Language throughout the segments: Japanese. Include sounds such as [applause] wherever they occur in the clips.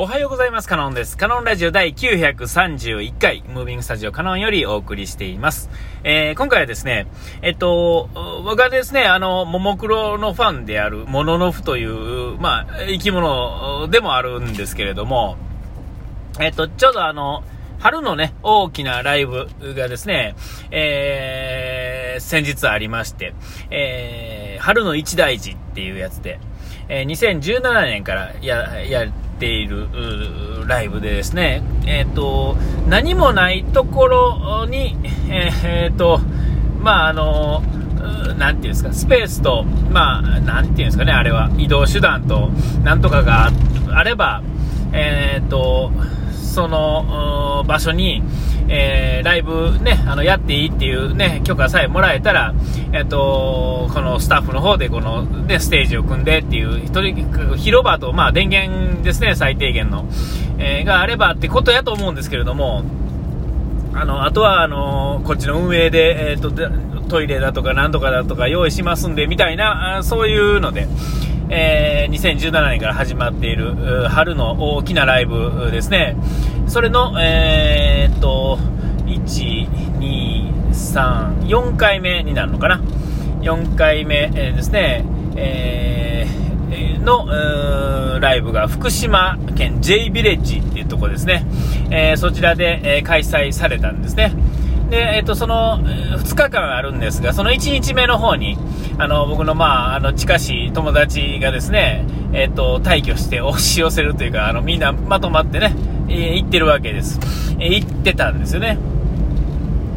おはようございます。カノンです。カノンラジオ第931回、ムービングスタジオカノンよりお送りしています。えー、今回はですね、えっと、僕はですね、あの、ももクロのファンである、モノノフという、まあ、生き物でもあるんですけれども、えっと、ちょうどあの、春のね、大きなライブがですね、えー、先日ありまして、えー、春の一大事っていうやつで、えー、2017年からや、やっているライブでですね、えっ、ー、と、何もないところに、えっ、ー、と、まあ、あの、なんていうんですか、スペースと、まあ、なんていうんですかね、あれは、移動手段と、なんとかがあれば、えっ、と、その場所に、えー、ライブね、あの、やっていいっていうね、許可さえもらえたら、えっ、ー、と、このスタッフの方でこの、ね、ステージを組んでっていう、一人、広場と、まあ、電源ですね、最低限の、えー、があればってことやと思うんですけれども、あの、あとは、あの、こっちの運営で、えっ、と、トイレだとかなんとかだとか用意しますんで、みたいな、そういうので、えー、2017年から始まっている春の大きなライブですね。それの、えー、っと、1、2、3、4回目になるのかな。4回目、ですね、えー、のライブが福島県 J ビレッジっていうところですね。え、そちらで、え、開催されたんですね。で、えっ、と、その、2日間あるんですが、その1日目の方に、あの、僕の、まあ、あの、近しい友達がですね、えっ、と、退去して押し寄せるというか、あの、みんなまとまってね、行ってるわけです。え、行ってたんですよね。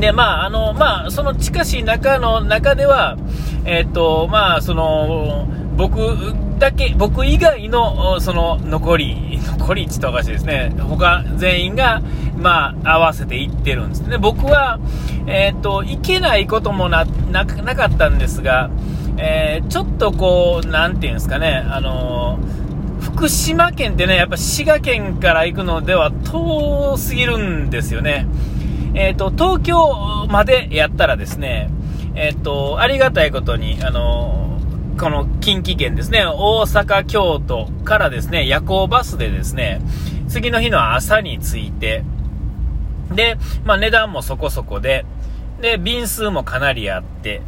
で、まあ、あの、まあ、その近しい中の中では、えっ、と、まあ、その、僕だけ、僕以外の、その、残り、残りって言ったおかしいですね。他全員が、まあ、合わせていってるんですね。僕は、えっ、ー、と、行けないこともな、な、なかったんですが、えー、ちょっとこう、なんていうんですかね、あの福島県ってね、やっぱ滋賀県から行くのでは遠すぎるんですよね。えっ、ー、と、東京までやったらですね、えっ、と、ありがたいことに、あのこの近畿圏ですね、大阪、京都からですね、夜行バスでですね、次の日の朝に着いて、で、まあ値段もそこそこで、で、便数もかなりあって、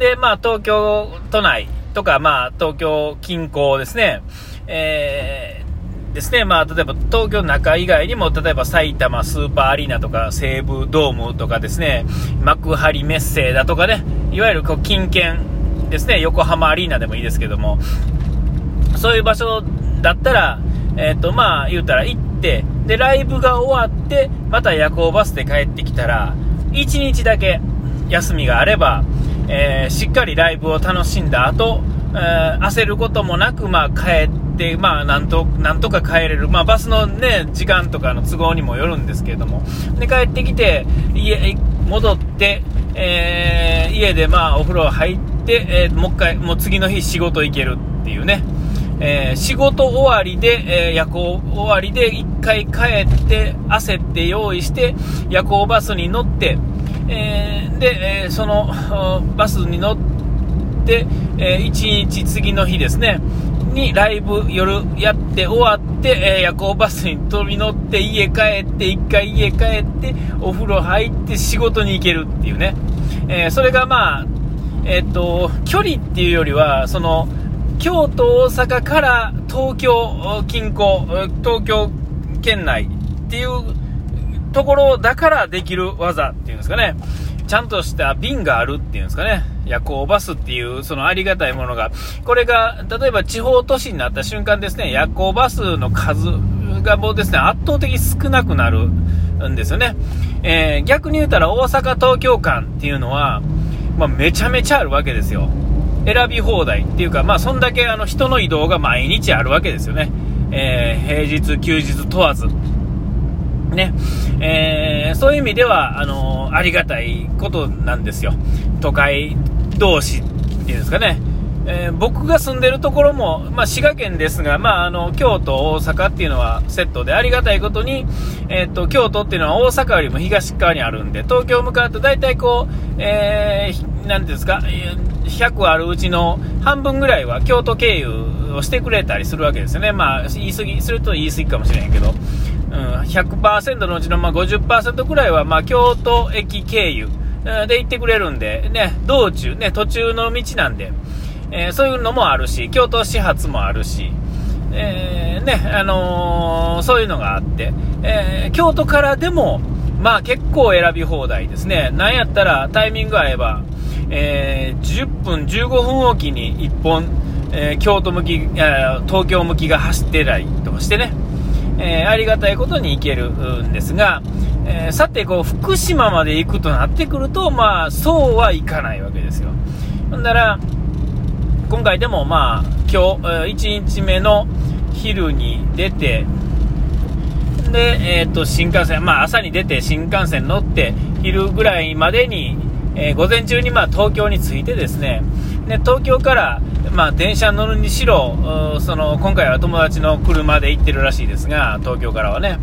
で、まあ東京都内とか、まあ東京近郊ですね、えー、ですね、まあ例えば東京中以外にも、例えば埼玉スーパーアリーナとか西武ドームとかですね、幕張メッセだとかね、いわゆるこう近県ですね、横浜アリーナでもいいですけども、そういう場所だったら、えっ、ー、と、まあ、言うたら行って、で、ライブが終わって、また夜行バスで帰ってきたら、1日だけ休みがあれば、えー、しっかりライブを楽しんだ後、えー、焦ることもなく、まあ、帰って、まあ、なんと、なんとか帰れる。まあ、バスのね、時間とかの都合にもよるんですけれども。で、帰ってきて、家、戻って、えー、家でまあ、お風呂入って、で、えー、もう一回、もう次の日仕事行けるっていうね。えー、仕事終わりで、えー、夜行終わりで一回帰って焦って用意して夜行バスに乗って、えー、で、えそのバスに乗って、え1日次の日ですねにライブ夜やって終わって、え夜行バスに飛び乗って家帰って一回家帰ってお風呂入って仕事に行けるっていうね、えそれがまあえっと、距離っていうよりは、その、京都、大阪から東京近郊、東京県内っていうところだからできる技っていうんですかね。ちゃんとした便があるっていうんですかね。夜行バスっていうそのありがたいものが、これが例えば地方都市になった瞬間ですね、夜行バスの数がもうですね、圧倒的少なくなるんですよね。えー、逆に言うたら大阪東京間っていうのは、まあ、めちゃめちゃあるわけですよ。選び放題っていうか、まあ、そんだけあの人の移動が毎日あるわけですよね。えー、平日、休日問わず。ね。えー、そういう意味では、あのー、ありがたいことなんですよ。都会同士っていうんですかね。えー、僕が住んでるところも、まあ、滋賀県ですが、まあ、あの京都、大阪っていうのはセットでありがたいことに、えー、っと京都っていうのは大阪よりも東側にあるんで東京向かうと大体こう、えー、なんですか、100あるうちの半分ぐらいは京都経由をしてくれたりするわけですよね。まあ、言い過ぎ、すると言い過ぎかもしれへんけど、うん、100%のうちのまあ50%ぐらいはまあ京都駅経由で行ってくれるんで、ね、道中、ね、途中の道なんで、えー、そういうのもあるし、京都始発もあるし、えー、ね、あのー、そういうのがあって、え京都からでも、まあ結構選び放題ですね。なんやったらタイミング合えば、え10分、15分おきに1本、え京都向き、東京向きが走ってたりとしてね、えありがたいことに行けるんですが、えさてこう福島まで行くとなってくると、まあそうはいかないわけですよ。ほんなら、今回でもまあ今日、1日目の昼に出て、で、えー、と新幹線、まあ、朝に出て新幹線乗って昼ぐらいまでに、えー、午前中にまあ東京に着いてですねで東京から、まあ、電車乗るにしろその今回は友達の車で行ってるらしいですが東京からはね、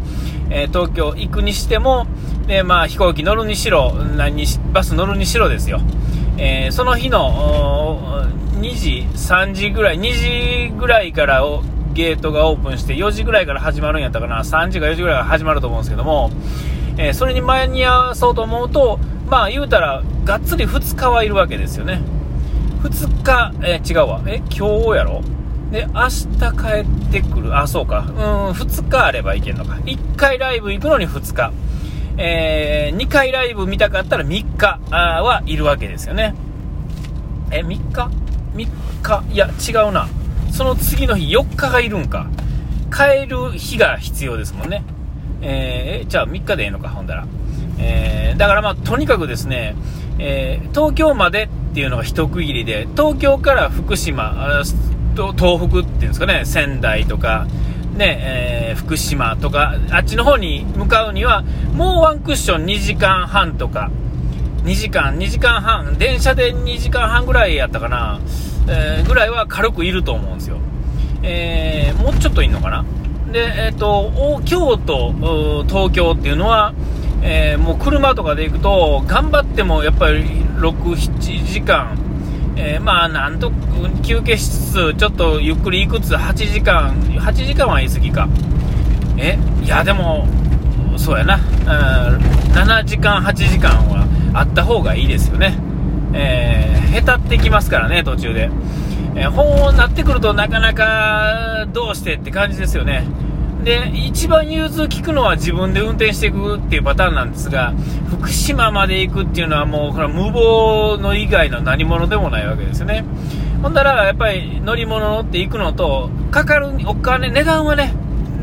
えー、東京行くにしてもで、まあ、飛行機乗るにしろ何にバス乗るにしろですよ、えその日の2時、3時ぐらい2時ぐらいからゲートがオープンして4時ぐらいから始まるんやったかな。3時か4時ぐらいから始まると思うんですけども、えー、それに間に合わそうと思うとまあ言うたらがっつり2日はいるわけですよね。2日、えー、違うわ。え今日やろ？で明日帰ってくる。あそうか。うん2日あればいけるのか。1回ライブ行くのに2日。えー、2回ライブ見たかったら3日はいるわけですよねえ3日？3日？いや違うなその次の日4日がいるんか。帰る日が必要ですもんね。えー、じゃあ3日でええのか、ほんだら。えー、だからまあ、とにかくですね、えー、東京までっていうのが一区切りで、東京から福島、東北っていうんですかね、仙台とか、ね、えー、福島とか、あっちの方に向かうには、もうワンクッション2時間半とか、2時間、2時間半、電車で2時間半ぐらいやったかな。えー、ぐらいは軽くいると思うんですよ。えー、もうちょっといるのかな？で、えっ、ー、と、京都、東京っていうのは、え、もう車とかで行くと、頑張ってもやっぱり6、7時間、えー、まあ、なんと、休憩しつつ、ちょっとゆっくり行くつ8時間、8時間は言い過ぎか。え、いや、でも、そうやな、うん7時間、8時間はあった方がいいですよね。えー、下手ってきますからね、途中で。えー、本になってくるとなかなかどうしてって感じですよね。で、一番融通聞くのは自分で運転していくっていうパターンなんですが、福島まで行くっていうのはもう、これ無謀の以外の何者でもないわけですよね。ほんだら、やっぱり乗り物乗って行くのと、かかるお金、値段はね、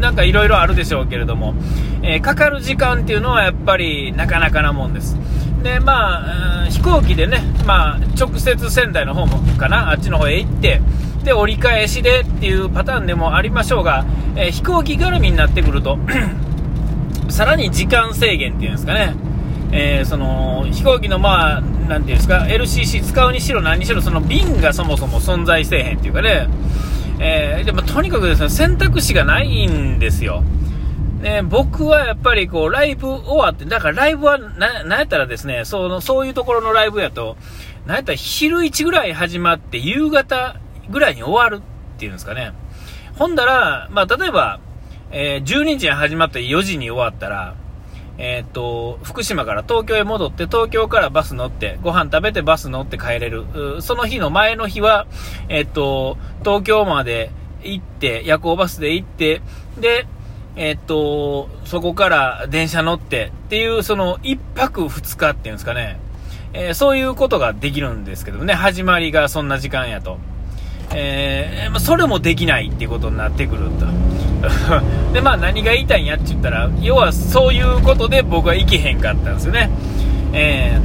なんかいろいろあるでしょうけれども、えー、かかる時間っていうのはやっぱりなかなかなもんです。で、まあ、飛行機でね、まあ、直接仙台の方もかな、あっちの方へ行って、で、折り返しでっていうパターンでもありましょうが、えー、飛行機絡みになってくると [clears throat] さらに時間制限っていうんですかね、えー、その、飛行機のまあ、なんていうんですか、LCC 使うにしろ何にしろ、その便がそもそも存在せえへんっていうかね、えー、でもとにかくですね、選択肢がないんですよ。ね、僕はやっぱりこう、ライブ終わって、だからライブはな、なんやったらですね、その、そういうところのライブやと、なんやったら昼1ぐらい始まって夕方ぐらいに終わるっていうんですかね。ほんだら、まあ、例えば、えー、12時に始まって4時に終わったら、えー、っと、福島から東京へ戻って、東京からバス乗って、ご飯食べてバス乗って帰れる。その日の前の日は、えー、っと、東京まで行って、夜行バスで行って、で、えっと、そこから電車乗ってっていう、その1泊2日っていうんですかね、え、そういうことができるんですけどね、始まりがそんな時間やと。えー、まそれもできないっていうことになってくると。[laughs] で、まあ何が言いたいんやって言ったら、要はそういうことで僕は行けへんかったんですよね。え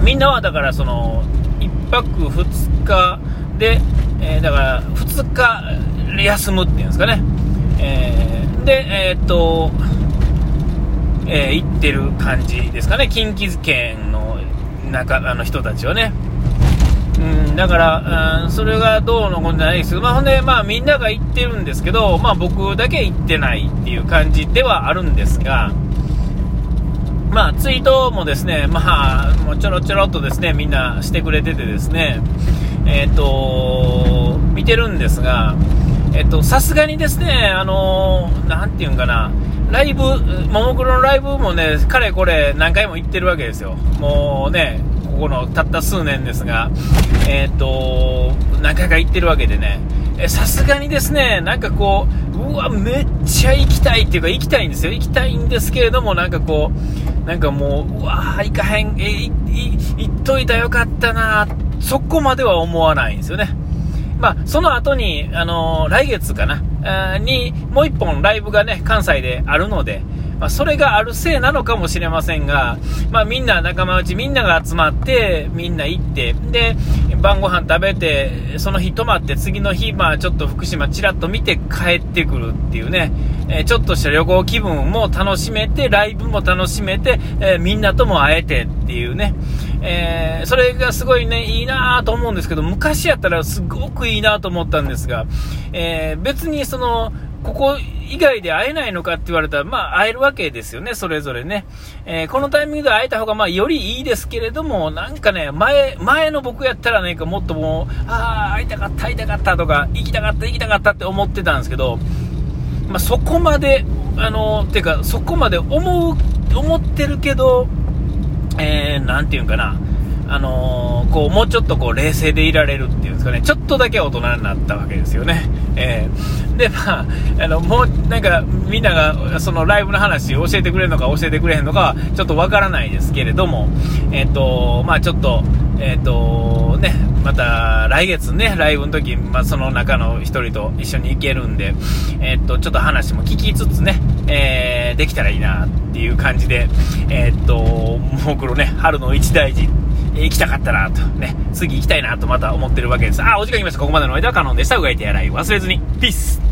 ー、みんなはだからその、1泊2日で、えー、だから2日休むっていうんですかね。えー、で、え、っと、え、行ってる感じですかね、近畿圏の中あの人たちはね。だから、うん、それがどうのことじゃないですけど、まあ、ほんで、まあ、みんなが行ってるんですけど、まあ、僕だけ行ってないっていう感じではあるんですが、まあ、ツイートもですね、まあ、もうちょろちょろっとですね、みんなしてくれててですね、えっ、ー、と、見てるんですが、えっ、と、さすがにですね、あのなんていうんかな、ライブ、ももクロのライブもね、かれこれ何回も行ってるわけですよ。もうね、このたった数年ですが、えっ、と、何回か行ってるわけでね、さすがにですね、なんかこう、うわ、めっちゃ行きたいっていうか、行きたいんですよ。行きたいんですけれども、なんかこう、なんかもう、うわ行かへん、え、い、い、行っといたよかったな、そこまでは思わないんですよね。まあ、その後に、あのー、来月かな、に、もう一本ライブがね、関西であるので、まあ、それがあるせいなのかもしれませんが、まあ、みんな仲間内みんなが集まってみんな行ってで晩ご飯食べてその日泊まって次の日、まあ、ちょっと福島ちらっと見て帰ってくるっていうね、えー、ちょっとした旅行気分も楽しめてライブも楽しめて、えー、みんなとも会えてっていうね、えー、それがすごいねいいなと思うんですけど昔やったらすごくいいなと思ったんですが、え別にそのここ以外で会えないのかって言われたら、まあ、会えるわけですよね、それぞれね。えー、このタイミングで会えた方が、まあ、よりいいですけれども、なんかね、前、前の僕やったらね、もっともう、ああ、会いたかった、会いたかったとか、行きたかった、行きたかったって思ってたんですけど、まあ、そこまで、あのー、てか、そこまで思う、思ってるけど、えー、なんていうんかな、あのー、こう、もうちょっとこう、冷静でいられるっていうんですかね、ちょっとだけ大人になったわけですよね。えー、で、まあ、あの、もう、なんか、みんなが、そのライブの話を教えてくれるのか教えてくれへんのか、ちょっとわからないですけれども、えっ、と、まあちょっと、えっ、と、ね、また来月ね、ライブの時、まあ、その中の一人と一緒に行けるんで、えっ、と、ちょっと話も聞きつつね、えー、できたらいいなっていう感じで、えっ、と、もうこのね、春の一大事行きたかったなと、ね、次行きたいなとまた思ってるわけです。あ、お時間来ました。ここまでの間はカノンでした。うがいてやらい忘れずに。ピース